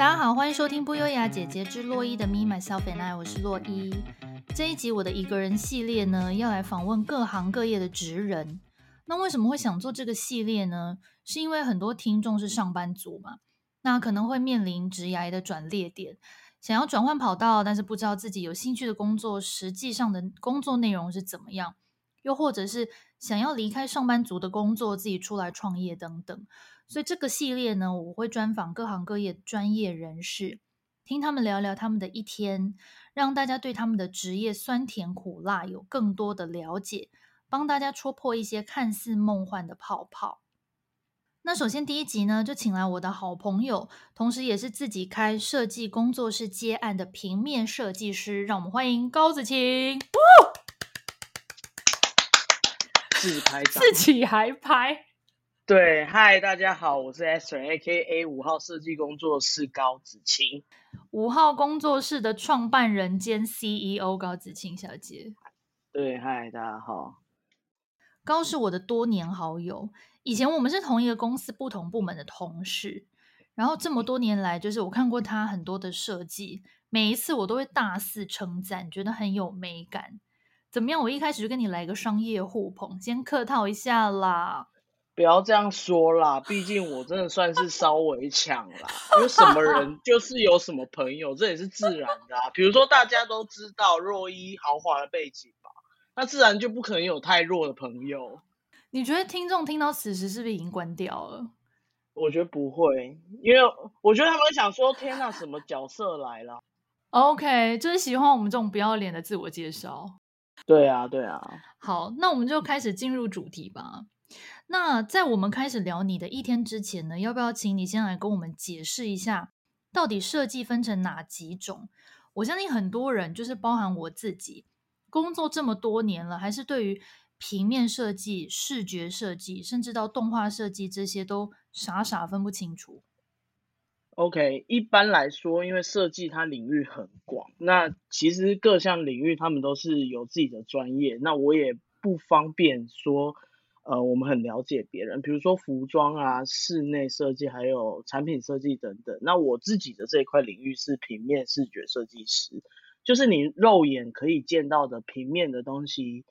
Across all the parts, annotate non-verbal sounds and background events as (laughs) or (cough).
大家好，欢迎收听不优雅姐姐之洛伊的 Me Myself and I，我是洛伊。这一集我的一个人系列呢，要来访问各行各业的职人。那为什么会想做这个系列呢？是因为很多听众是上班族嘛，那可能会面临职涯的转捩点，想要转换跑道，但是不知道自己有兴趣的工作实际上的工作内容是怎么样，又或者是想要离开上班族的工作，自己出来创业等等。所以这个系列呢，我会专访各行各业的专业人士，听他们聊聊他们的一天，让大家对他们的职业酸甜苦辣有更多的了解，帮大家戳破一些看似梦幻的泡泡。那首先第一集呢，就请来我的好朋友，同时也是自己开设计工作室接案的平面设计师，让我们欢迎高子晴。自拍，自己还拍。对，嗨，大家好，我是 Esther，A.K.A. 五号设计工作室高子晴，五号工作室的创办人兼 CEO 高子晴小姐。对，嗨，大家好。高是我的多年好友，以前我们是同一个公司不同部门的同事，然后这么多年来，就是我看过他很多的设计，每一次我都会大肆称赞，觉得很有美感。怎么样？我一开始就跟你来个商业互捧，先客套一下啦。不要这样说啦，毕竟我真的算是稍微强啦。有什么人就是有什么朋友，这也是自然的啊。比如说大家都知道若一豪华的背景吧，那自然就不可能有太弱的朋友。你觉得听众听到此时是不是已经关掉了？我觉得不会，因为我觉得他们想说：“天哪，什么角色来了？”OK，就是喜欢我们这种不要脸的自我介绍。对啊，对啊。好，那我们就开始进入主题吧。那在我们开始聊你的一天之前呢，要不要请你先来跟我们解释一下，到底设计分成哪几种？我相信很多人，就是包含我自己，工作这么多年了，还是对于平面设计、视觉设计，甚至到动画设计这些都傻傻分不清楚。OK，一般来说，因为设计它领域很广，那其实各项领域他们都是有自己的专业，那我也不方便说。呃，我们很了解别人，比如说服装啊、室内设计，还有产品设计等等。那我自己的这一块领域是平面视觉设计师，就是你肉眼可以见到的平面的东西。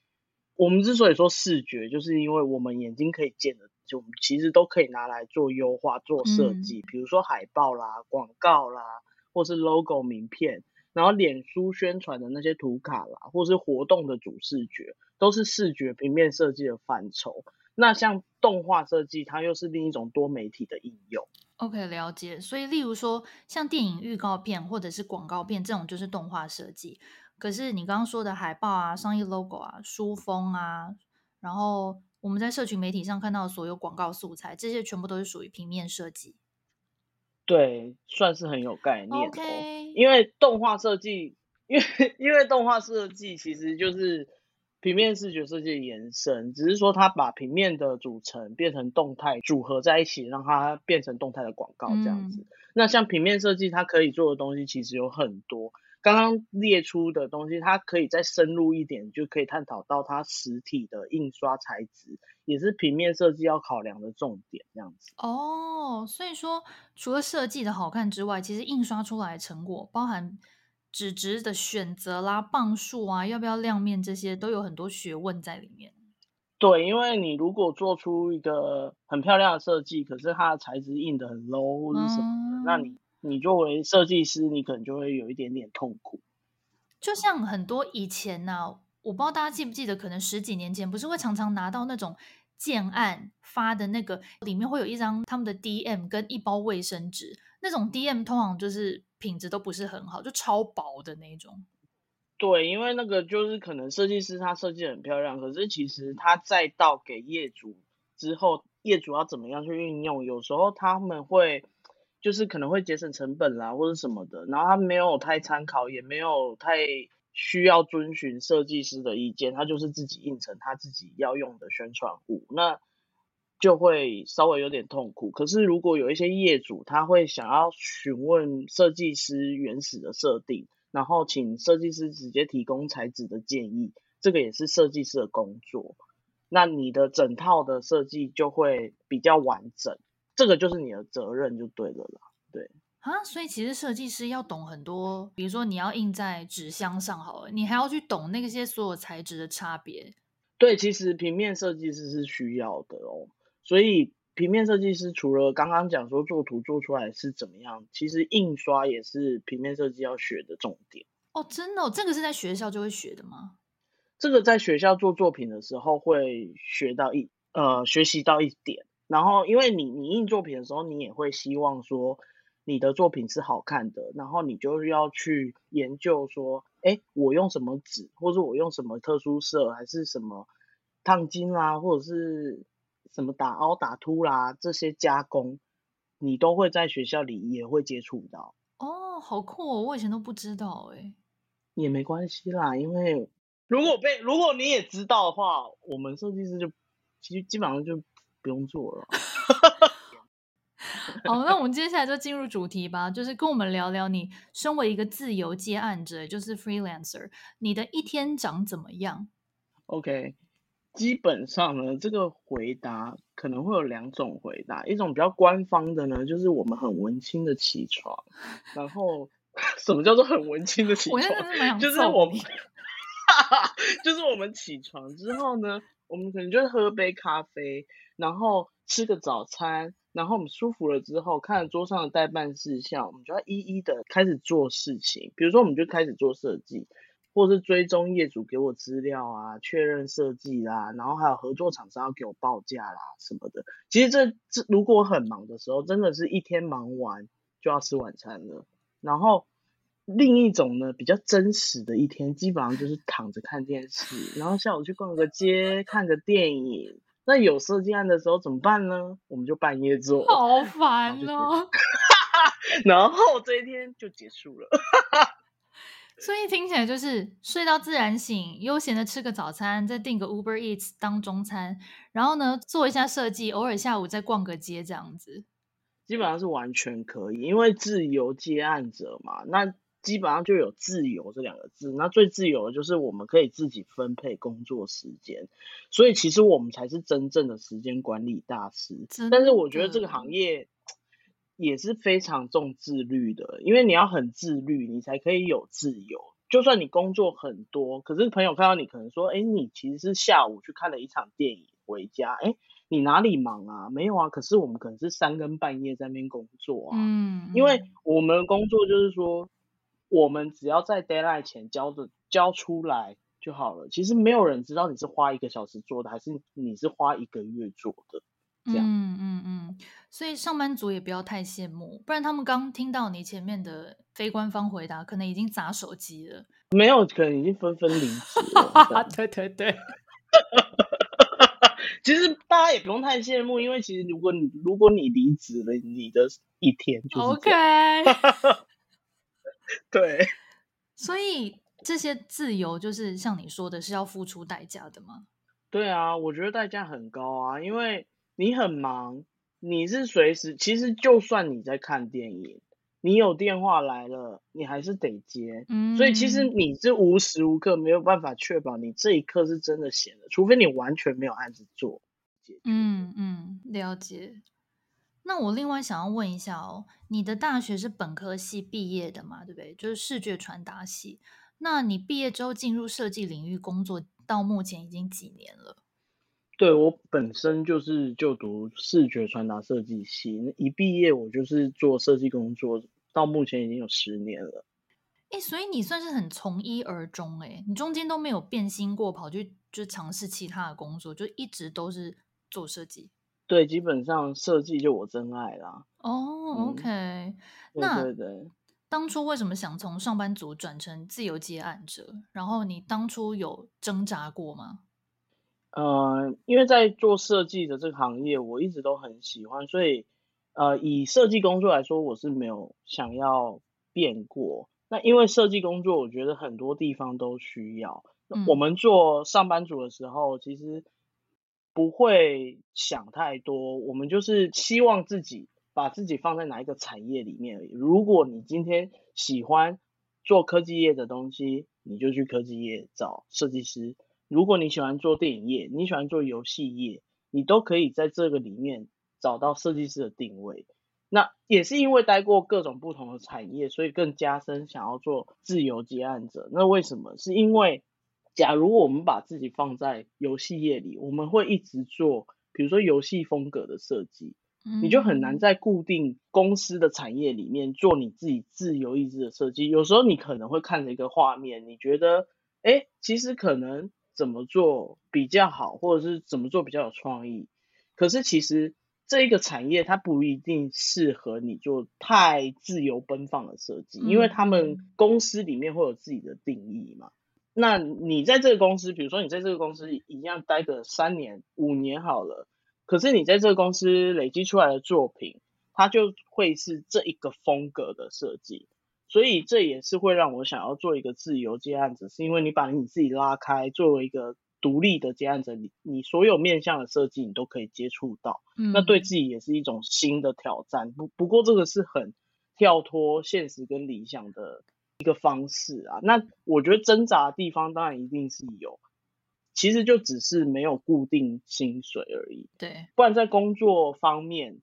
我们之所以说视觉，就是因为我们眼睛可以见的，就其实都可以拿来做优化、做设计。比如说海报啦、广告啦，或是 logo 名片，然后脸书宣传的那些图卡啦，或是活动的主视觉。都是视觉平面设计的范畴。那像动画设计，它又是另一种多媒体的应用。OK，了解。所以，例如说，像电影预告片或者是广告片这种，就是动画设计。可是你刚刚说的海报啊、商业 logo 啊、书封啊，然后我们在社群媒体上看到的所有广告素材，这些全部都是属于平面设计。对，算是很有概念。OK，因为动画设计，因为因为动画设计其实就是。平面视觉设计的延伸，只是说它把平面的组成变成动态组合在一起，让它变成动态的广告这样子。嗯、那像平面设计，它可以做的东西其实有很多。刚刚列出的东西，它可以再深入一点，就可以探讨到它实体的印刷材质，也是平面设计要考量的重点这样子。哦，所以说除了设计的好看之外，其实印刷出来的成果包含。纸质的选择啦，磅数啊，要不要亮面，这些都有很多学问在里面。对，因为你如果做出一个很漂亮的设计，可是它的材质印的很 low 或者什么的，嗯、那你你作为设计师，你可能就会有一点点痛苦。就像很多以前呢、啊，我不知道大家记不记得，可能十几年前不是会常常拿到那种建案发的那个，里面会有一张他们的 DM 跟一包卫生纸，那种 DM 通常就是。品质都不是很好，就超薄的那种。对，因为那个就是可能设计师他设计很漂亮，可是其实他再到给业主之后，业主要怎么样去运用，有时候他们会就是可能会节省成本啦，或者什么的，然后他没有太参考，也没有太需要遵循设计师的意见，他就是自己印成他自己要用的宣传物。那就会稍微有点痛苦。可是如果有一些业主，他会想要询问设计师原始的设定，然后请设计师直接提供材质的建议，这个也是设计师的工作。那你的整套的设计就会比较完整，这个就是你的责任就对了啦。对，啊，所以其实设计师要懂很多，比如说你要印在纸箱上，好了，你还要去懂那些所有材质的差别。对，其实平面设计师是需要的哦。所以平面设计师除了刚刚讲说做图做出来是怎么样，其实印刷也是平面设计要学的重点。哦，真的哦，这个是在学校就会学的吗？这个在学校做作品的时候会学到一呃学习到一点，然后因为你你印作品的时候，你也会希望说。你的作品是好看的，然后你就要去研究说，哎，我用什么纸，或者我用什么特殊色，还是什么烫金啦，或者是什么打凹打凸啦，这些加工，你都会在学校里也会接触到。哦，好酷哦，我以前都不知道哎。也没关系啦，因为如果被如果你也知道的话，我们设计师就其实基本上就不用做了。好，那我们接下来就进入主题吧，就是跟我们聊聊你身为一个自由接案者，就是 freelancer，你的一天长怎么样？OK，基本上呢，这个回答可能会有两种回答，一种比较官方的呢，就是我们很文青的起床，然后 (laughs) 什么叫做很文青的起床？就是我们，(laughs) 就是我们起床之后呢，我们可能就喝杯咖啡，然后吃个早餐。然后我们舒服了之后，看了桌上的待办事项，我们就要一一的开始做事情。比如说，我们就开始做设计，或是追踪业主给我资料啊，确认设计啦，然后还有合作厂商要给我报价啦什么的。其实这这如果很忙的时候，真的是一天忙完就要吃晚餐了。然后另一种呢，比较真实的一天，基本上就是躺着看电视，然后下午去逛个街，看个电影。那有设计案的时候怎么办呢？我们就半夜做，好 (laughs) 烦哦。(laughs) 然后这一天就结束了。(laughs) 所以听起来就是睡到自然醒，悠闲的吃个早餐，再订个 Uber Eats 当中餐，然后呢做一下设计，偶尔下午再逛个街这样子。基本上是完全可以，因为自由接案者嘛。那基本上就有自由这两个字，那最自由的就是我们可以自己分配工作时间，所以其实我们才是真正的时间管理大师。但是我觉得这个行业也是非常重自律的，因为你要很自律，你才可以有自由。就算你工作很多，可是朋友看到你可能说，哎，你其实是下午去看了一场电影回家，哎，你哪里忙啊？没有啊，可是我们可能是三更半夜在那边工作啊。嗯，因为我们的工作就是说。我们只要在 deadline 前交的交出来就好了。其实没有人知道你是花一个小时做的，还是你是花一个月做的。这样，嗯嗯嗯。所以上班族也不要太羡慕，不然他们刚听到你前面的非官方回答，可能已经砸手机了。没有，可能已经纷纷离职了。(laughs) 对对对。(laughs) 其实大家也不用太羡慕，因为其实如果你如果你离职了，你的一天就是 OK。对，所以这些自由就是像你说的，是要付出代价的吗？对啊，我觉得代价很高啊，因为你很忙，你是随时，其实就算你在看电影，你有电话来了，你还是得接。嗯，所以其实你是无时无刻没有办法确保你这一刻是真的闲的，除非你完全没有案子做。嗯嗯，了解。那我另外想要问一下哦，你的大学是本科系毕业的嘛？对不对？就是视觉传达系。那你毕业之后进入设计领域工作，到目前已经几年了？对，我本身就是就读视觉传达设计系，一毕业我就是做设计工作，到目前已经有十年了。哎，所以你算是很从一而终哎，你中间都没有变心过，跑去就尝试其他的工作，就一直都是做设计。对，基本上设计就我真爱啦。哦、oh，OK，嗯，那对对对，当初为什么想从上班族转成自由接案者？然后你当初有挣扎过吗？呃，因为在做设计的这个行业，我一直都很喜欢，所以呃，以设计工作来说，我是没有想要变过。那因为设计工作，我觉得很多地方都需要。嗯，我们做上班族的时候，其实。不会想太多，我们就是希望自己把自己放在哪一个产业里面而已。如果你今天喜欢做科技业的东西，你就去科技业找设计师；如果你喜欢做电影业，你喜欢做游戏业，你都可以在这个里面找到设计师的定位。那也是因为待过各种不同的产业，所以更加深想要做自由接案者。那为什么？是因为假如我们把自己放在游戏业里，我们会一直做，比如说游戏风格的设计，你就很难在固定公司的产业里面做你自己自由意志的设计。有时候你可能会看着一个画面，你觉得，哎，其实可能怎么做比较好，或者是怎么做比较有创意。可是其实。这一个产业它不一定适合你做太自由奔放的设计，因为他们公司里面会有自己的定义嘛。那你在这个公司，比如说你在这个公司一样待个三年、五年好了，可是你在这个公司累积出来的作品，它就会是这一个风格的设计。所以这也是会让我想要做一个自由接案子，是因为你把你自己拉开，作为一个。独立的接案者，你你所有面向的设计，你都可以接触到，嗯，那对自己也是一种新的挑战。不不过这个是很跳脱现实跟理想的一个方式啊。那我觉得挣扎的地方当然一定是有，其实就只是没有固定薪水而已。对，不然在工作方面，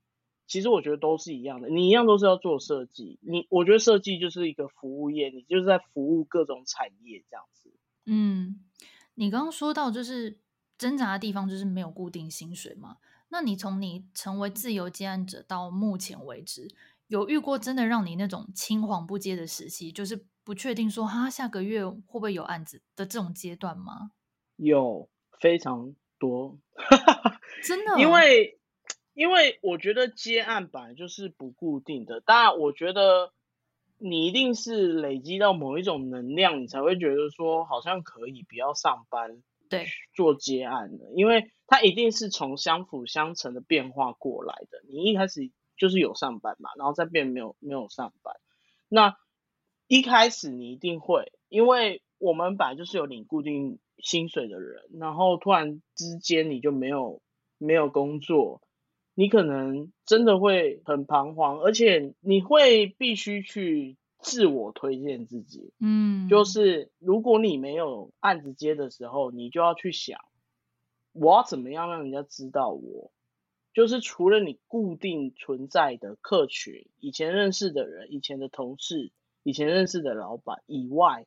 其实我觉得都是一样的。你一样都是要做设计，你我觉得设计就是一个服务业，你就是在服务各种产业这样子。嗯。你刚刚说到就是挣扎的地方，就是没有固定薪水嘛？那你从你成为自由接案者到目前为止，有遇过真的让你那种青黄不接的时期，就是不确定说哈下个月会不会有案子的这种阶段吗？有非常多，(laughs) 真的，因为因为我觉得接案本来就是不固定的，当然我觉得。你一定是累积到某一种能量，你才会觉得说好像可以不要上班，对，做接案的，因为它一定是从相辅相成的变化过来的。你一开始就是有上班嘛，然后再变没有没有上班。那一开始你一定会，因为我们本来就是有领固定薪水的人，然后突然之间你就没有没有工作。你可能真的会很彷徨，而且你会必须去自我推荐自己。嗯，就是如果你没有案子接的时候，你就要去想，我要怎么样让人家知道我？就是除了你固定存在的客群，以前认识的人、以前的同事、以前认识的老板以外，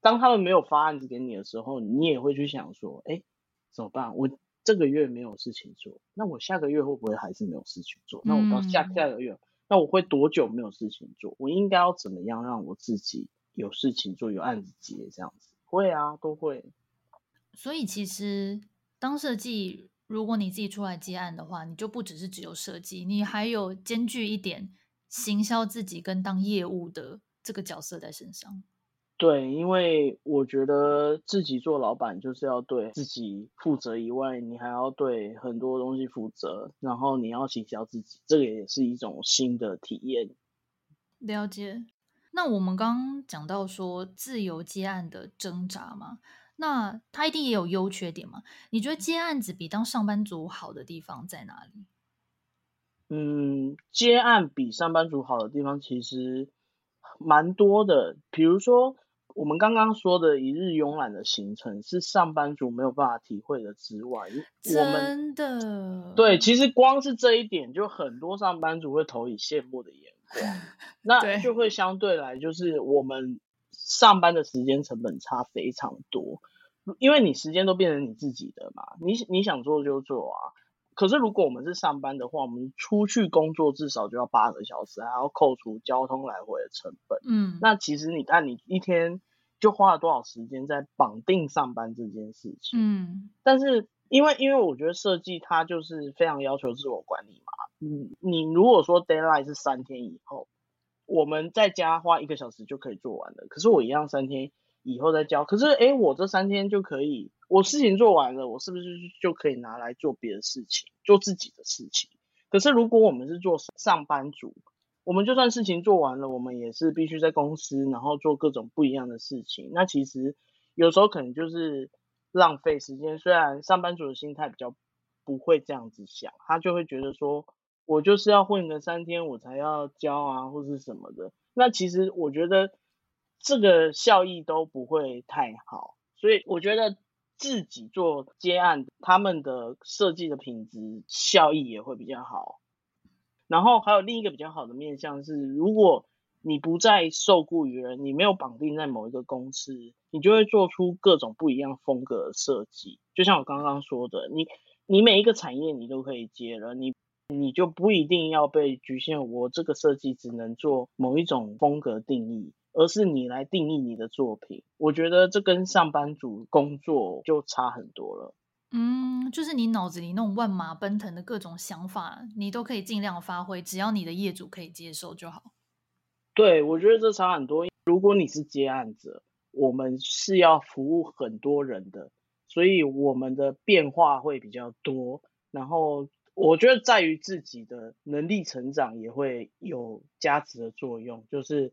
当他们没有发案子给你的时候，你也会去想说，哎，怎么办？我。这个月没有事情做，那我下个月会不会还是没有事情做？那我到下下个月，嗯，那我会多久没有事情做？我应该要怎么样让我自己有事情做，有案子接这样子？会啊，都会。所以其实当设计，如果你自己出来接案的话，你就不只是只有设计，你还有兼具一点行销自己跟当业务的这个角色在身上。对，因为我觉得自己做老板就是要对自己负责以外，你还要对很多东西负责，然后你要行销自己，这个也是一种新的体验。了解。那我们刚刚讲到说自由接案的挣扎嘛，那他一定也有优缺点嘛？你觉得接案子比当上班族好的地方在哪里？嗯，接案比上班族好的地方其实蛮多的，比如说。我们刚刚说的一日慵懒的行程是上班族没有办法体会的之外，真的，对，其实光是这一点就很多上班族会投以羡慕的眼光，(laughs) 那就会相对来就是我们上班的时间成本差非常多，因为你时间都变成你自己的嘛，你你想做就做啊。可是如果我们是上班的话，我们出去工作至少就要八个小时，还要扣除交通来回的成本。嗯，那其实你看，你一天就花了多少时间在绑定上班这件事情？嗯，但是因为因为我觉得设计它就是非常要求自我管理嘛。嗯，你如果说 deadline 是三天以后，我们在家花一个小时就可以做完了，可是我一样三天以后再交。可是诶，我这三天就可以。我事情做完了，我是不是就可以拿来做别的事情，做自己的事情？可是如果我们是做上班族，我们就算事情做完了，我们也是必须在公司，然后做各种不一样的事情。那其实有时候可能就是浪费时间。虽然上班族的心态比较不会这样子想，他就会觉得说，我就是要混个三天，我才要交啊，或是什么的。那其实我觉得这个效益都不会太好，所以我觉得。自己做接案，他们的设计的品质效益也会比较好。然后还有另一个比较好的面向是，如果你不再受雇于人，你没有绑定在某一个公司，你就会做出各种不一样风格的设计。就像我刚刚说的，你你每一个产业你都可以接了，你你就不一定要被局限。我这个设计只能做某一种风格定义，而是你来定义你的作品。我觉得这跟上班族工作就差很多了。嗯，就是你脑子里那种万马奔腾的各种想法，你都可以尽量发挥，只要你的业主可以接受就好。对，我觉得这差很多。如果你是接案者，我们是要服务很多人的，所以我们的变化会比较多。然后我觉得在于自己的能力成长也会有加持的作用，就是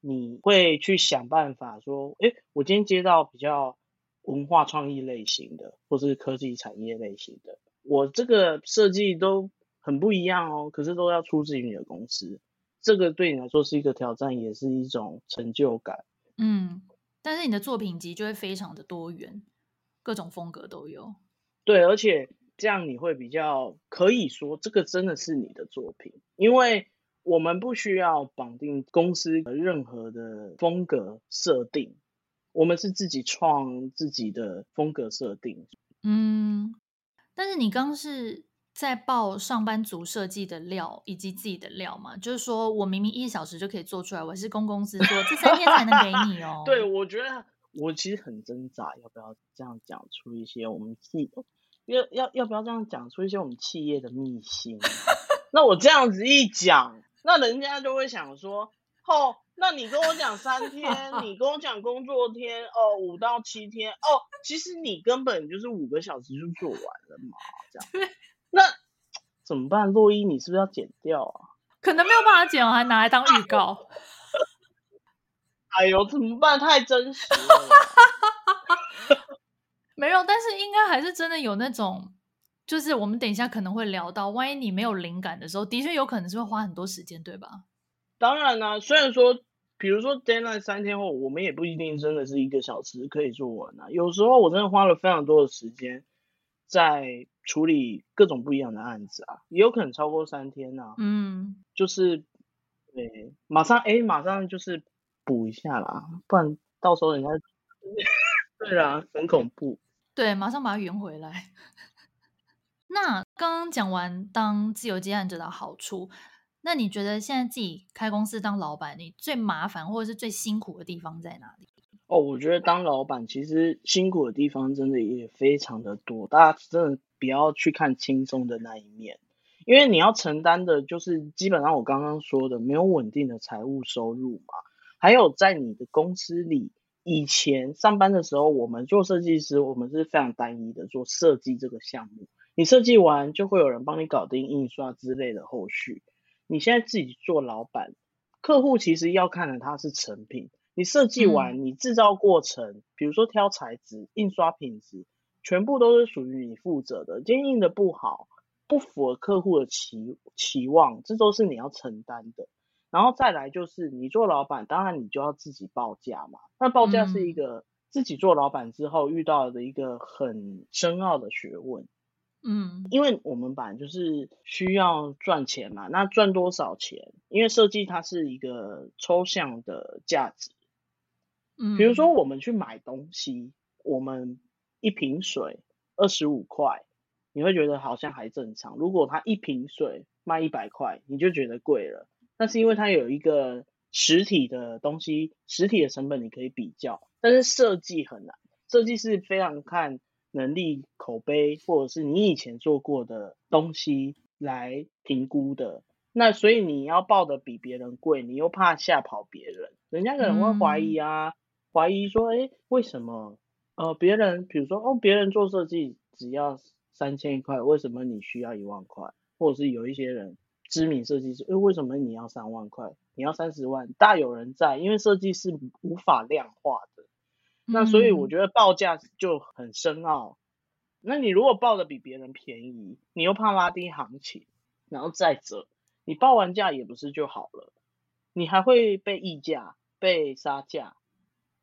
你会去想办法说，诶，我今天接到比较文化创意类型的，或是科技产业类型的，我这个设计都很不一样哦，可是都要出自于你的公司，这个对你来说是一个挑战，也是一种成就感。嗯，但是你的作品集就会非常的多元，各种风格都有。对，而且这样你会比较可以说这个真的是你的作品，因为我们不需要绑定公司的任何的风格设定。我们是自己创自己的风格设定，嗯，但是你刚是在报上班族设计的料以及自己的料嘛？就是说我明明一小时就可以做出来，我是公公司做，这三天才能给你哦。(laughs) 对，我觉得我其实很挣扎，要不要这样讲出一些我们企要要要不要这样讲出一些我们企业的秘辛？那我这样子一讲，那人家就会想说，哦。那你跟我讲三天，你跟我讲工作天哦，五到七天哦，其实你根本就是五个小时就做完了嘛，这样。那怎么办？洛伊，你是不是要剪掉啊？可能没有办法剪，我还拿来当预告。哎呦，怎么办？太真实了。(laughs) 没有，但是应该还是真的有那种，就是我们等一下可能会聊到，万一你没有灵感的时候，的确有可能是会花很多时间，对吧？当然啦、啊，虽然说。比如说 deadline 三天后，我们也不一定真的是一个小时可以做完啊。有时候我真的花了非常多的时间在处理各种不一样的案子啊，也有可能超过三天呐、啊。嗯，就是对，马上哎，马上就是补一下啦，不然到时候人家 (laughs) 对啊，很恐怖。对，马上把它圆回来。(laughs) 那刚刚讲完当自由接案者的好处。那你觉得现在自己开公司当老板，你最麻烦或者是最辛苦的地方在哪里？哦，我觉得当老板其实辛苦的地方真的也非常的多，大家真的不要去看轻松的那一面，因为你要承担的就是基本上我刚刚说的没有稳定的财务收入嘛，还有在你的公司里，以前上班的时候，我们做设计师，我们是非常单一的做设计这个项目，你设计完就会有人帮你搞定印刷之类的后续。你现在自己做老板，客户其实要看的它是成品。你设计完，你制造过程，嗯、比如说挑材质、印刷品质，全部都是属于你负责的。今天印的不好，不符合客户的期期望，这都是你要承担的。然后再来就是你做老板，当然你就要自己报价嘛。那报价是一个自己做老板之后遇到的一个很深奥的学问。嗯，因为我们本来就是需要赚钱嘛，那赚多少钱？因为设计它是一个抽象的价值。嗯，比如说我们去买东西，我们一瓶水二十五块，你会觉得好像还正常。如果它一瓶水卖一百块，你就觉得贵了。那是因为它有一个实体的东西，实体的成本你可以比较，但是设计很难，设计是非常看。能力、口碑，或者是你以前做过的东西来评估的，那所以你要报的比别人贵，你又怕吓跑别人，人家可能会怀疑啊，怀疑说，诶，为什么？呃，别人比如说，哦，别人做设计只要三千块，为什么你需要一万块？或者是有一些人知名设计师，哎，为什么你要三万块？你要三十万？大有人在，因为设计是无法量化的。那所以我觉得报价就很深奥。那你如果报的比别人便宜，你又怕拉低行情，然后再者，你报完价也不是就好了，你还会被议价、被杀价，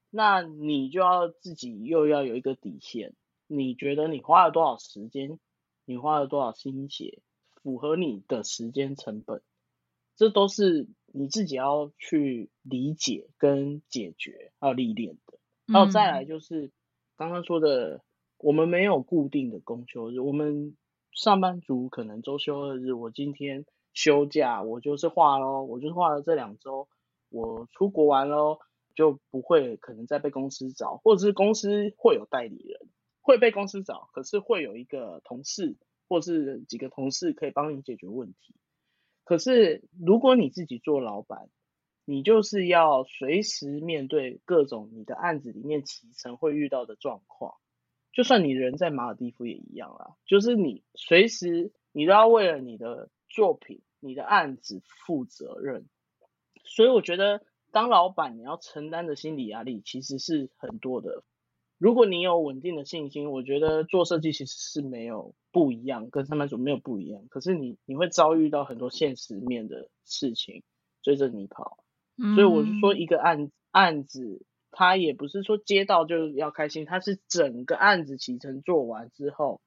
那你就要自己又要有一个底线。你觉得你花了多少时间，你花了多少心血，符合你的时间成本，这都是你自己要去理解跟解决，还有历练的。还有再来就是刚刚说的，我们没有固定的公休日，我们上班族可能周休二日，我今天休假，我就是画喽，我就是画了这两周，我出国玩喽，就不会可能再被公司找，或者是公司会有代理人会被公司找，可是会有一个同事或是几个同事可以帮你解决问题。可是如果你自己做老板，你就是要随时面对各种你的案子里面启程会遇到的状况，就算你人在马尔地夫也一样啦，就是你随时你都要为了你的作品、你的案子负责任。所以我觉得当老板你要承担的心理压力其实是很多的。如果你有稳定的信心，我觉得做设计其实是没有不一样，跟上班族没有不一样。可是你你会遭遇到很多现实面的事情追着你跑。所以我是说，一个案案子，他也不是说接到就要开心，他是整个案子起程做完之后，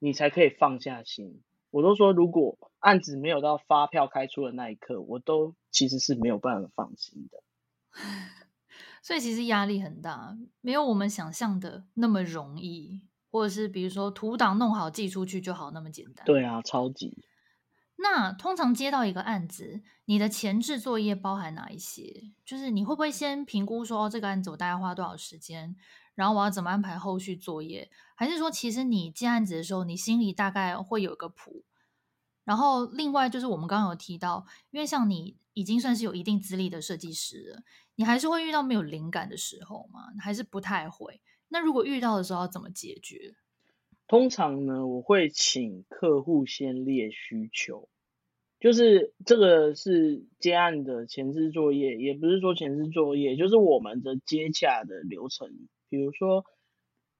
你才可以放下心。我都说，如果案子没有到发票开出的那一刻，我都其实是没有办法放心的。(laughs) 所以其实压力很大，没有我们想象的那么容易，或者是比如说图档弄好寄出去就好那么简单。对啊，超级。那通常接到一个案子，你的前置作业包含哪一些？就是你会不会先评估说，哦，这个案子我大概花多少时间，然后我要怎么安排后续作业？还是说，其实你接案子的时候，你心里大概会有个谱？然后另外就是我们刚刚有提到，因为像你已经算是有一定资历的设计师了，你还是会遇到没有灵感的时候吗？还是不太会？那如果遇到的时候怎么解决？通常呢，我会请客户先列需求，就是这个是接案的前置作业，也不是说前置作业，就是我们的接洽的流程。比如说，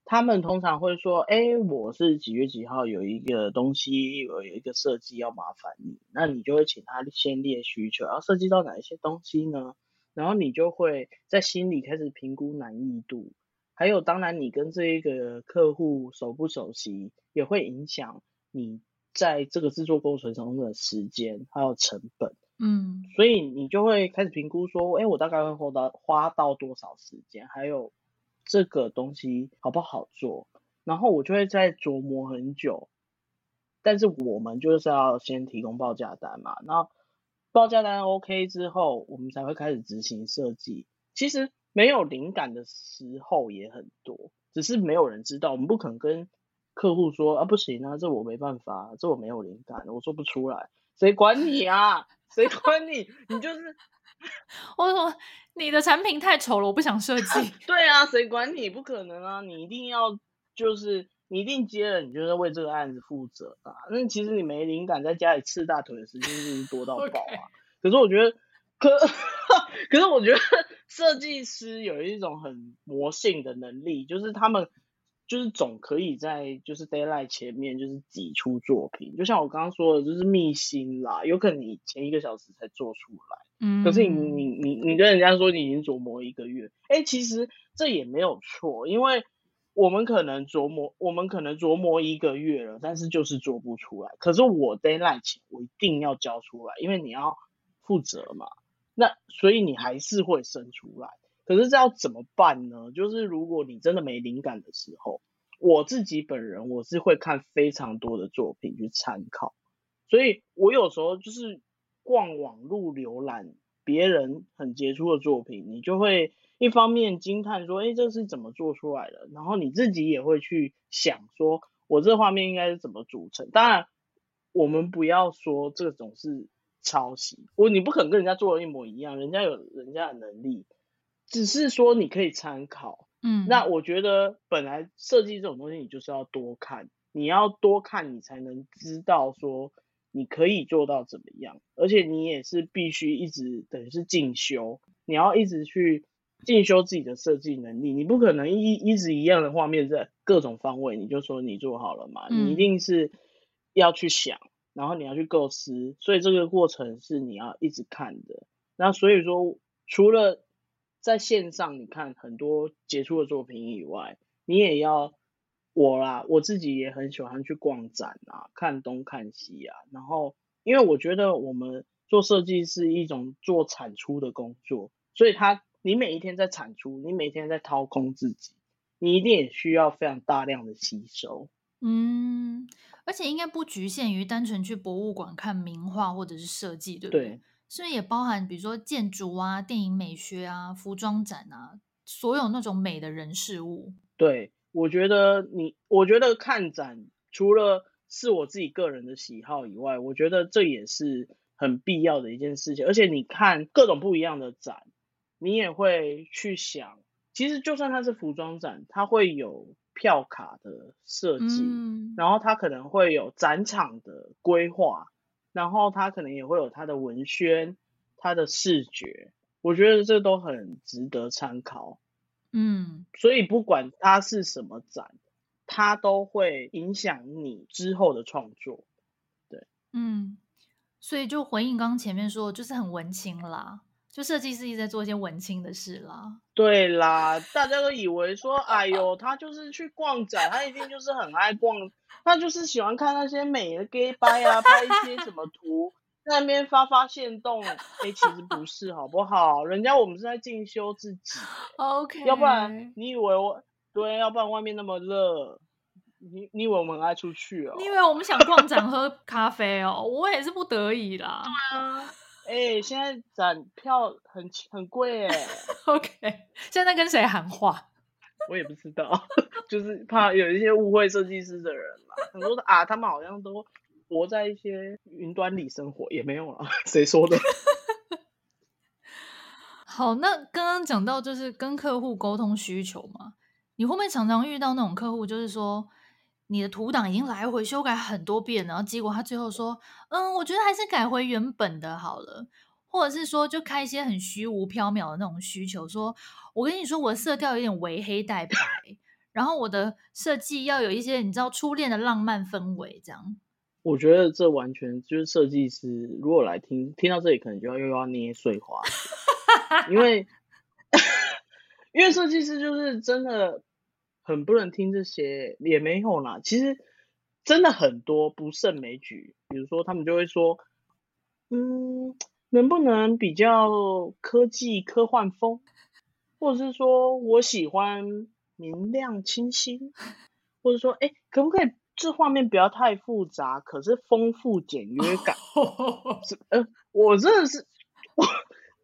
他们通常会说：“哎，我是几月几号有一个东西，有有一个设计要麻烦你。”那你就会请他先列需求，要设计到哪一些东西呢？然后你就会在心里开始评估难易度。还有，当然，你跟这一个客户熟不熟悉，也会影响你在这个制作过程中的时间还有成本。嗯，所以你就会开始评估说，哎，我大概会花到花到多少时间，还有这个东西好不好做，然后我就会再琢磨很久。但是我们就是要先提供报价单嘛，然后报价单 OK 之后，我们才会开始执行设计。其实。没有灵感的时候也很多，只是没有人知道。我们不可能跟客户说啊，不行啊，这我没办法，这我没有灵感，我做不出来。谁管你啊？谁管你？你就是 (laughs) 我说你的产品太丑了，我不想设计。(laughs) 对啊，谁管你？不可能啊！你一定要就是你一定接了，你就是为这个案子负责啊。那其实你没灵感，在家里刺大腿的时间就是多到爆啊。(laughs) Okay. 可是我觉得。可可是我觉得 (laughs) 设计师有一种很魔性的能力，就是他们就是总可以在就是 d a y l i g h t 前面就是挤出作品，就像我刚刚说的，就是秘辛啦，有可能你前一个小时才做出来，嗯，可是你你你你跟人家说你已经琢磨一个月，哎、欸，其实这也没有错，因为我们可能琢磨我们可能琢磨一个月了，但是就是做不出来，可是我 deadline 前我一定要交出来，因为你要负责嘛。那所以你还是会生出来，可是这要怎么办呢？就是如果你真的没灵感的时候，我自己本人我是会看非常多的作品去参考，所以我有时候就是逛网路浏览别人很杰出的作品，你就会一方面惊叹说，诶，这是怎么做出来的？然后你自己也会去想说，我这画面应该是怎么组成？当然，我们不要说这种是。抄袭我，你不可能跟人家做的一模一样，人家有人家的能力，只是说你可以参考。嗯，那我觉得本来设计这种东西，你就是要多看，你要多看，你才能知道说你可以做到怎么样，而且你也是必须一直等于是进修，你要一直去进修自己的设计能力，你不可能一一直一样的画面在各种方位，你就说你做好了嘛，你一定是要去想。然后你要去构思，所以这个过程是你要一直看的。那所以说，除了在线上你看很多杰出的作品以外，你也要我啦，我自己也很喜欢去逛展啊，看东看西啊。然后，因为我觉得我们做设计是一种做产出的工作，所以它你每一天在产出，你每天在掏空自己，你一定也需要非常大量的吸收。嗯，而且应该不局限于单纯去博物馆看名画或者是设计，对不对？对，是不是也包含比如说建筑啊、电影美学啊、服装展啊，所有那种美的人事物？对，我觉得你，我觉得看展除了是我自己个人的喜好以外，我觉得这也是很必要的一件事情。而且你看各种不一样的展，你也会去想，其实就算它是服装展，它会有票卡的设计，嗯、然后它可能会有展场的规划，然后它可能也会有它的文宣、它的视觉，我觉得这都很值得参考。嗯，所以不管它是什么展，它都会影响你之后的创作。对，嗯，所以就回应刚刚前面说，就是很文青啦，就设计师一直在做一些文青的事啦。对啦，大家都以为说，哎呦，他就是去逛展，他一定就是很爱逛，他就是喜欢看那些美的 gay 掰啊，拍一些什么图。在那边发发现动，哎、欸，其实不是，好不好？人家我们是在进修自己，OK。要不然你以为我对？要不然外面那么热，你你以为我们很爱出去哦？你以为我们想逛展喝 (laughs) 咖啡哦？我也是不得已啦。哎、欸，现在展票很很贵哎。(laughs) OK，现在跟谁喊话？(laughs) 我也不知道，就是怕有一些误会设计师的人嘛。很多啊，他们好像都。活在一些云端里生活也没有了，(laughs) 谁说的？(laughs) 好，那刚刚讲到就是跟客户沟通需求嘛，你会不会常常遇到那种客户，就是说你的图档已经来回修改很多遍，然后结果他最后说，嗯，我觉得还是改回原本的好了，或者是说就开一些很虚无缥缈的那种需求，说我跟你说我色调有点微黑带白，然后我的设计要有一些你知道初恋的浪漫氛围这样。我觉得这完全就是设计师，如果来听听到这里，可能就要又要捏碎花，因为 (laughs) 因为设计师就是真的很不能听这些，也没有啦。其实真的很多不胜枚举，比如说他们就会说，嗯，能不能比较科技科幻风，或者是说我喜欢明亮清新，或者说哎，可不可以？这画面不要太复杂，可是丰富简约感。(laughs) 呃，我真的是，我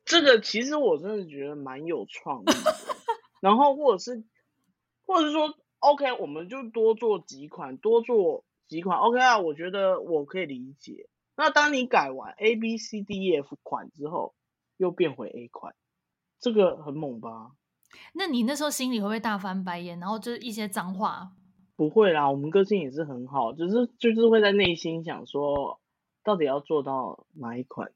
这个其实我真的觉得蛮有创意的。(laughs) 然后或者是，或者是说，OK，我们就多做几款，多做几款，OK 啊，我觉得我可以理解。那当你改完 A B C D E F 款之后，又变回 A 款，这个很猛吧？那你那时候心里会不会大翻白眼？然后就是一些脏话？不会啦，我们个性也是很好，只是就是会在内心想说，到底要做到哪一款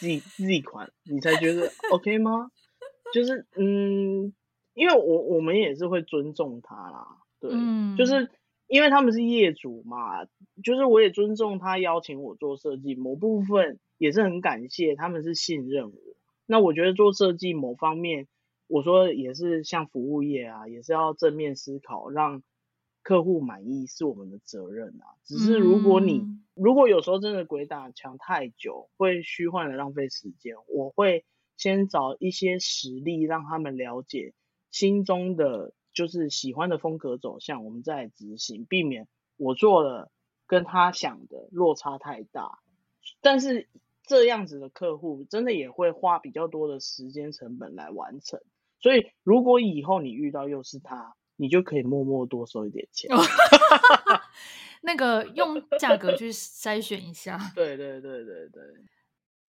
Z Z 款，你才觉得 OK 吗？就是嗯，因为我我们也是会尊重他啦，对，嗯、就是因为他们是业主嘛，就是我也尊重他邀请我做设计，某部分也是很感谢他们是信任我。那我觉得做设计某方面，我说也是像服务业啊，也是要正面思考，让。客户满意是我们的责任啊，只是如果你、嗯、如果有时候真的鬼打墙太久，会虚幻的浪费时间。我会先找一些实例，让他们了解心中的就是喜欢的风格走向，我们再执行，避免我做了跟他想的落差太大。但是这样子的客户真的也会花比较多的时间成本来完成，所以如果以后你遇到又是他。你就可以默默多收一点钱，(laughs) 那个用价格去筛选一下。对对对对对。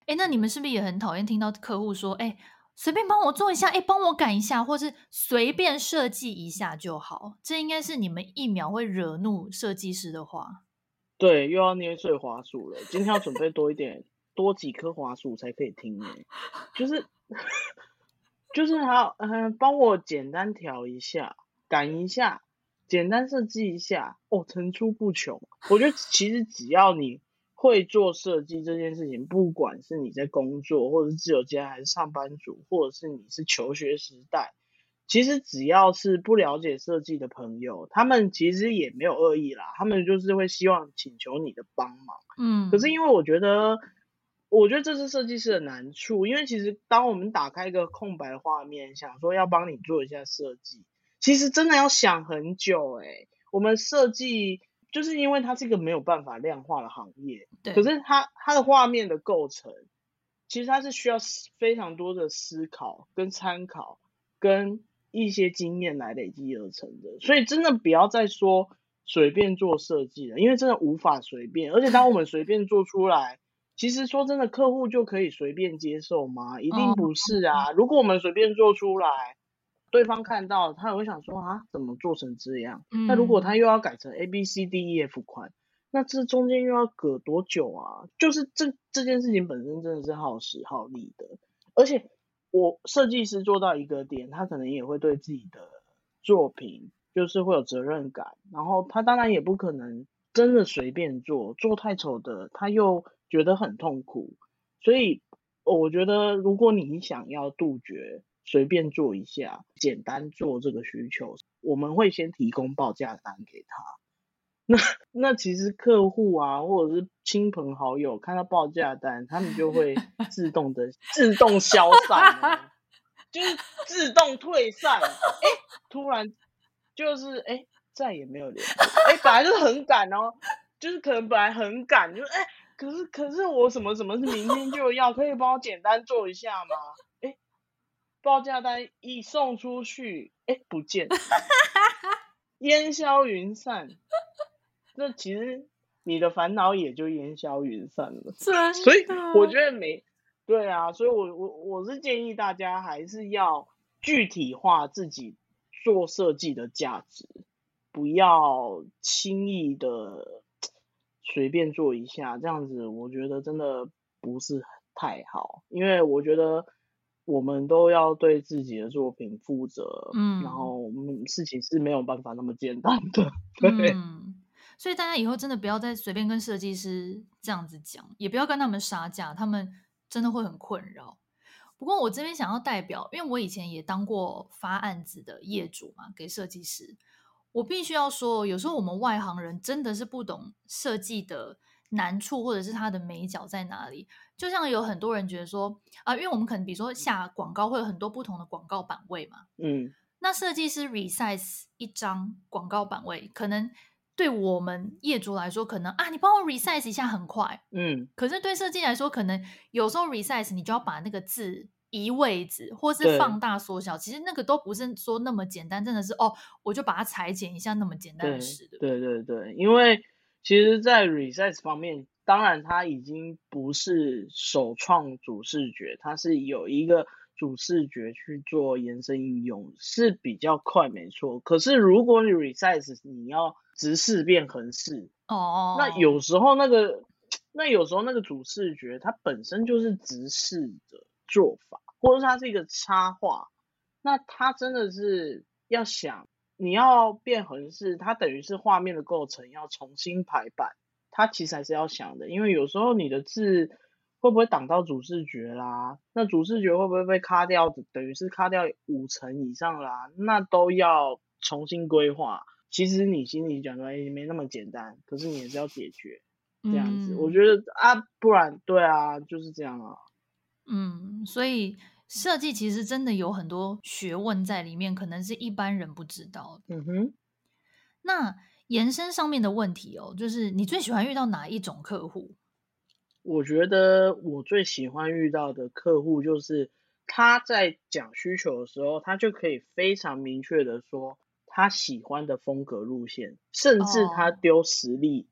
哎，那你们是不是也很讨厌听到客户说：“哎，随便帮我做一下，哎，帮我改一下，或是随便设计一下就好。”这应该是你们一秒会惹怒设计师的话。对，又要捏碎花束了。今天要准备多一点，多几颗花束才可以听。就是 (laughs) 就是好，嗯、呃，帮我简单调一下。赶一下，简单设计一下，哦，层出不穷。我觉得其实只要你会做设计这件事情，不管是你在工作，或者是自由接案，还是上班族，或者是你是求学时代，其实只要是不了解设计的朋友，他们其实也没有恶意啦，他们就是会希望请求你的帮忙。嗯，可是因为我觉得我觉得这是设计师的难处，因为其实当我们打开一个空白的画面，想说要帮你做一下设计，其实真的要想很久诶、欸。我们设计就是因为它是一个没有办法量化的行业，对。可是它它的画面的构成，其实它是需要非常多的思考、跟参考、跟一些经验来累积而成的。所以真的不要再说随便做设计了，因为真的无法随便。而且当我们随便做出来，其实说真的，客户就可以随便接受吗？一定不是啊！如果我们随便做出来，对方看到他也会想说啊，怎么做成这样？那如果他又要改成 A B C D E F 款，那这中间又要隔多久啊？就是这这件事情本身真的是耗时耗力的。而且我设计师做到一个点，他可能也会对自己的作品就是会有责任感，然后他当然也不可能真的随便做，做太丑的他又。觉得很痛苦，所以我觉得如果你想要杜绝随便做一下、简单做这个需求，我们会先提供报价单给他。那那其实客户啊，或者是亲朋好友看到报价单，他们就会自动的自动消散，就是自动退散。哎、突然就是哎、再也没有联系。哎、本来就很赶哦，就是可能本来很赶，就哎。可是可是我什么什么是明天就要，可以帮我简单做一下吗？哎，报价单一送出去，哎，不见，(laughs) 烟消云散。那其实你的烦恼也就烟消云散了。所以我觉得没对啊，所以我我我是建议大家还是要具体化自己做设计的价值，不要轻易的。随便做一下，这样子我觉得真的不是太好，因为我觉得我们都要对自己的作品负责，嗯，然后事情是没有办法那么简单的，对，嗯，所以大家以后真的不要再随便跟设计师这样子讲，也不要跟他们杀价，他们真的会很困扰。不过我这边想要代表，因为我以前也当过发案子的业主嘛，给设计师。我必须要说，有时候我们外行人真的是不懂设计的难处，或者是它的美角在哪里。就像有很多人觉得说啊、呃，因为我们可能比如说下广告会有很多不同的广告版位嘛，嗯，那设计师 resize 一张广告版位，可能对我们业主来说，可能啊，你帮我 resize 一下很快，嗯，可是对设计来说，可能有时候 resize 你就要把那个字。移位置，或是放大缩小，其实那个都不是说那么简单，真的是哦，我就把它裁剪一下那么简单的事。对对对，因为其实，在 resize 方面，当然它已经不是首创主视觉，它是有一个主视觉去做延伸应用，是比较快，没错。可是如果你 resize，你要直视变横视哦，那有时候那个，那有时候那个主视觉它本身就是直视的。做法，或者它是一个插画，那它真的是要想，你要变横式，它等于是画面的构成要重新排版，它其实还是要想的，因为有时候你的字会不会挡到主视觉啦？那主视觉会不会被卡掉？等于是卡掉五成以上啦，那都要重新规划。其实你心里讲出来也没那么简单，可是你也是要解决这样子。嗯、我觉得啊，不然对啊，就是这样啊。嗯，所以设计其实真的有很多学问在里面，可能是一般人不知道的。嗯哼。那延伸上面的问题哦，就是你最喜欢遇到哪一种客户？我觉得我最喜欢遇到的客户就是他在讲需求的时候，他就可以非常明确的说他喜欢的风格路线，甚至他丢实例，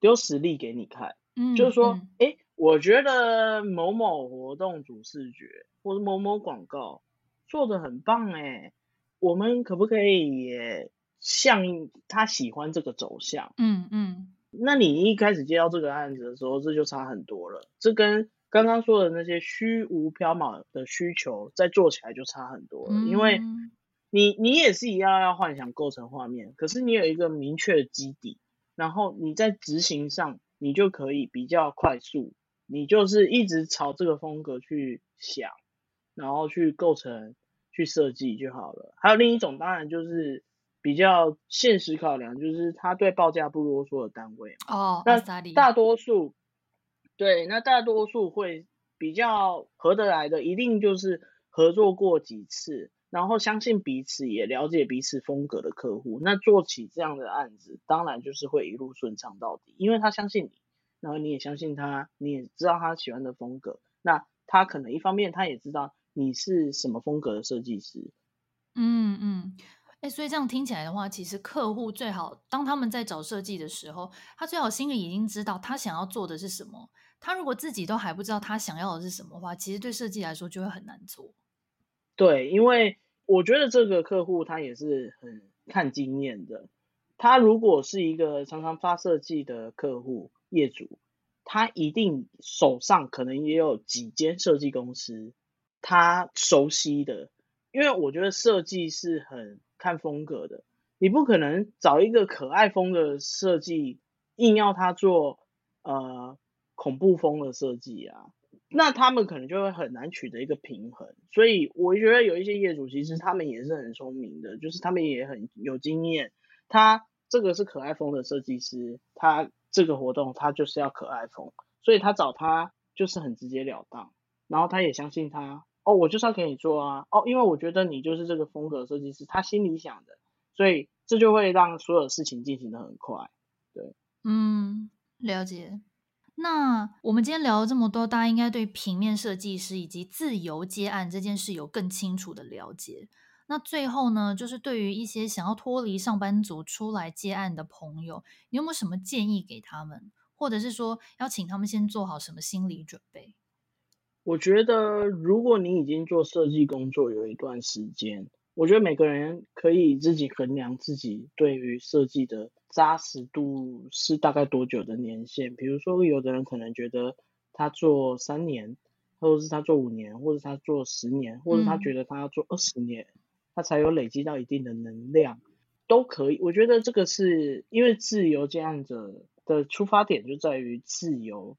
丢实例给你看，嗯，就是说，哎、嗯。我觉得某某活动主视觉或者某某广告做的很棒哎，我们可不可以也像他喜欢这个走向？嗯嗯，那你一开始接到这个案子的时候，这就差很多了。这跟刚刚说的那些虚无缥缈的需求，再做起来就差很多了。嗯、因为你你也是一样要幻想构成画面，可是你有一个明确的基底，然后你在执行上你就可以比较快速。你就是一直朝这个风格去想，然后去构成、去设计就好了。还有另一种，当然就是比较现实考量，就是他对报价不啰嗦的单位哦。那大多数，对，那大多数会比较合得来的，一定就是合作过几次，然后相信彼此，也了解彼此风格的客户。那做起这样的案子，当然就是会一路顺畅到底，因为他相信你，然后你也相信他，你也知道他喜欢的风格。那他可能一方面他也知道你是什么风格的设计师。嗯嗯。哎，所以这样听起来的话，其实客户最好当他们在找设计的时候，他最好心里已经知道他想要做的是什么。他如果自己都还不知道他想要的是什么的话，其实对设计来说就会很难做。对，因为我觉得这个客户他也是很看经验的。他如果是一个常常发设计的客户业主，他一定手上可能也有几间设计公司，他熟悉的。因为我觉得设计是很看风格的，你不可能找一个可爱风的设计，硬要他做呃恐怖风的设计啊，那他们可能就会很难取得一个平衡。所以我觉得有一些业主其实他们也是很聪明的，就是他们也很有经验。他这个是可爱风的设计师，他这个活动他就是要可爱风，所以他找他就是很直截了当，然后他也相信他。哦，我就是要给你做啊！哦，因为我觉得你就是这个风格设计师，他心里想的，所以这就会让所有事情进行得很快。对，嗯，了解。那我们今天聊了这么多，大家应该对平面设计师以及自由接案这件事有更清楚的了解。那最后呢，就是对于一些想要脱离上班族出来接案的朋友，你有没有什么建议给他们，或者是说要请他们先做好什么心理准备？我觉得，如果你已经做设计工作有一段时间，我觉得每个人可以自己衡量自己对于设计的扎实度是大概多久的年限。比如说，有的人可能觉得他做三年，或者是他做五年，或者是他做十年，或者他觉得他要做二十年，他才有累积到一定的能量，都可以。我觉得这个是因为自由接案者的出发点就在于自由。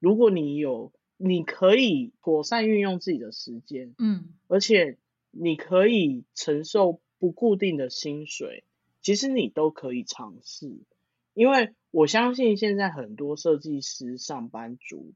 如果你有你可以妥善运用自己的时间，嗯，而且你可以承受不固定的薪水，其实你都可以尝试，因为我相信现在很多设计师上班族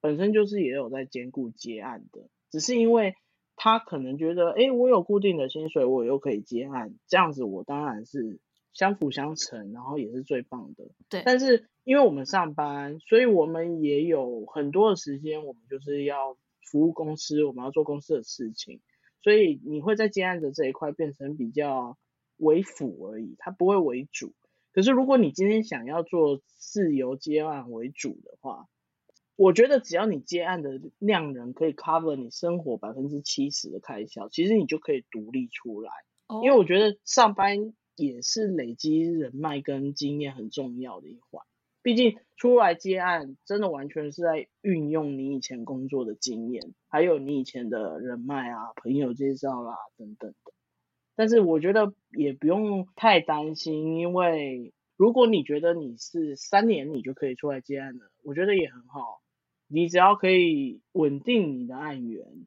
本身就是也有在兼顾接案的，只是因为他可能觉得，哎，我有固定的薪水，我又可以接案，这样子我当然是相辅相成，然后也是最棒的，对，但是。因为我们上班，所以我们也有很多的时间，我们就是要服务公司，我们要做公司的事情，所以你会在接案的这一块变成比较为辅而已，它不会为主。可是如果你今天想要做自由接案为主的话，我觉得只要你接案的量能可以 cover 你生活百分之七十的开销，其实你就可以独立出来。因为我觉得上班也是累积人脉跟经验很重要的一环。毕竟出来接案，真的完全是在运用你以前工作的经验，还有你以前的人脉啊、朋友介绍啦、啊、等等的。但是我觉得也不用太担心，因为如果你觉得你是三年你就可以出来接案了，我觉得也很好。你只要可以稳定你的案源，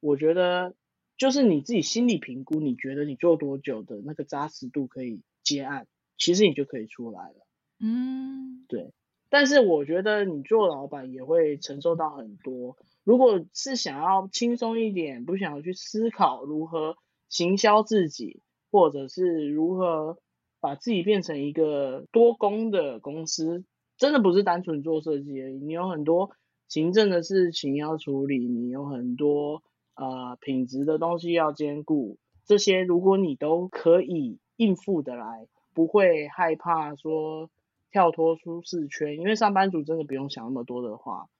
我觉得就是你自己心理评估，你觉得你做多久的那个扎实度可以接案，其实你就可以出来了。嗯，对，但是我觉得你做老板也会承受到很多。如果是想要轻松一点，不想要去思考如何行销自己，或者是如何把自己变成一个多工的公司，真的不是单纯做设计而已。你有很多行政的事情要处理，你有很多呃品质的东西要兼顾，这些如果你都可以应付得来，不会害怕说。跳脱舒适圈，因为上班族真的不用想那么多的话，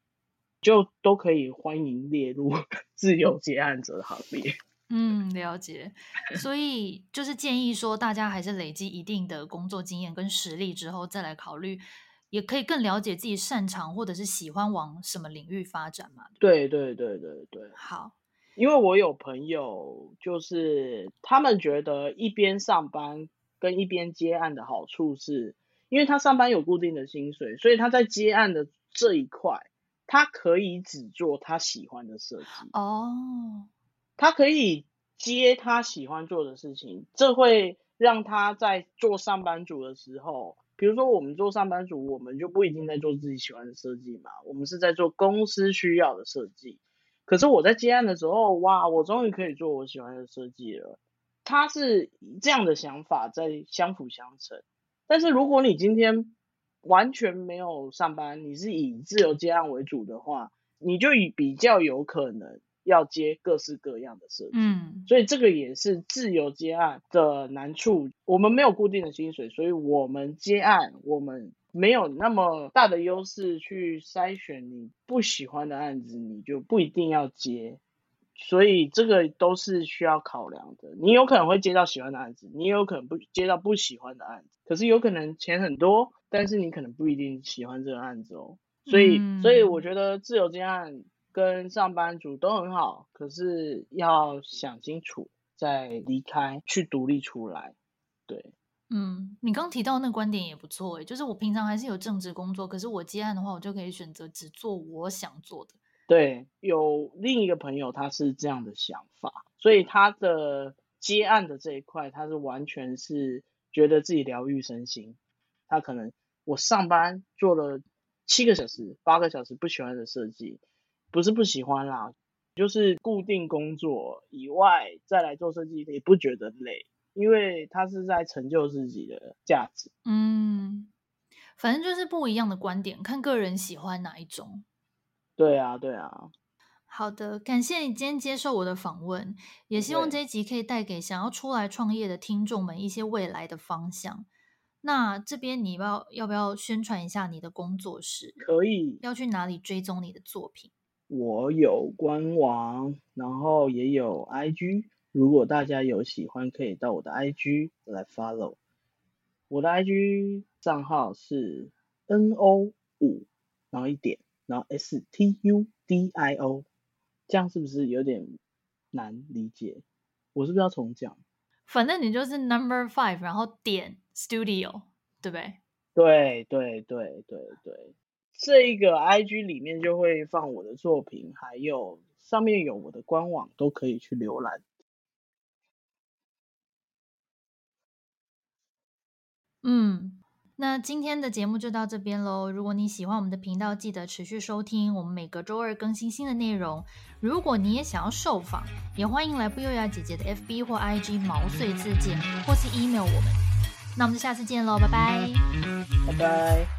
就都可以欢迎列入 (laughs) 自由接案者的行列。嗯，了解。所以就是建议说，大家还是累积一定的工作经验跟实力之后，再来考虑，也可以更了解自己擅长或者是喜欢往什么领域发展嘛。对对对对对。好，因为我有朋友，就是他们觉得一边上班跟一边接案的好处是。因为他上班有固定的薪水，所以他在接案的这一块，他可以只做他喜欢的设计。哦，他可以接他喜欢做的事情，这会让他在做上班族的时候比如说我们做上班族，我们就不一定在做自己喜欢的设计嘛，我们是在做公司需要的设计。可是我在接案的时候，哇，我终于可以做我喜欢的设计了。他是这样的想法在相辅相成。但是如果你今天完全没有上班，你是以自由接案为主的话，你就以比较有可能。要接各式各样的设计，嗯，所以这个也是自由接案的难处。我们没有固定的薪水，所以我们接案，我们没有那么大的优势去筛选你不喜欢的案子，你就不一定要接。所以这个都是需要考量的。你有可能会接到喜欢的案子，你也有可能不接到不喜欢的案子。可是有可能钱很多，但是你可能不一定喜欢这个案子哦。所以，嗯，所以我觉得自由接案。跟上班族都很好，可是要想清楚再离开，去独立出来。对，嗯，你刚提到那个观点也不错诶，就是我平常还是有正职工作，可是我接案的话，我就可以选择只做我想做的。对，有另一个朋友他是这样的想法，所以他的接案的这一块，他是完全是觉得自己疗愈身心。他可能我上班做了七个小时、八个小时不喜欢的设计。不是不喜欢啦，就是固定工作以外再来做设计，也不觉得累，因为他是在成就自己的价值。嗯，反正就是不一样的观点，看个人喜欢哪一种。对啊，对啊。好的，感谢你今天接受我的访问，也希望这一集可以带给想要出来创业的听众们一些未来的方向。那这边你要要不要宣传一下你的工作室？可以。要去哪里追踪你的作品？我有官网，然后也有 IG。如果大家有喜欢，可以到我的 IG 来 follow。我的 IG 账号是 NO 五，然后一点，然后 STUDIO。这样是不是有点难理解？我是不是要重讲？反正你就是 Number Five，然后点 Studio，对不对？对对对对对。这一个 IG 里面就会放我的作品，还有上面有我的官网，都可以去浏览。嗯，那今天的节目就到这边喽。如果你喜欢我们的频道，记得持续收听，我们每个周二更新新的内容。如果你也想要受访，也欢迎来布优雅姐姐的 FB 或 IG 毛遂自荐，或是 email 我们。那我们就下次见喽，拜拜，拜拜。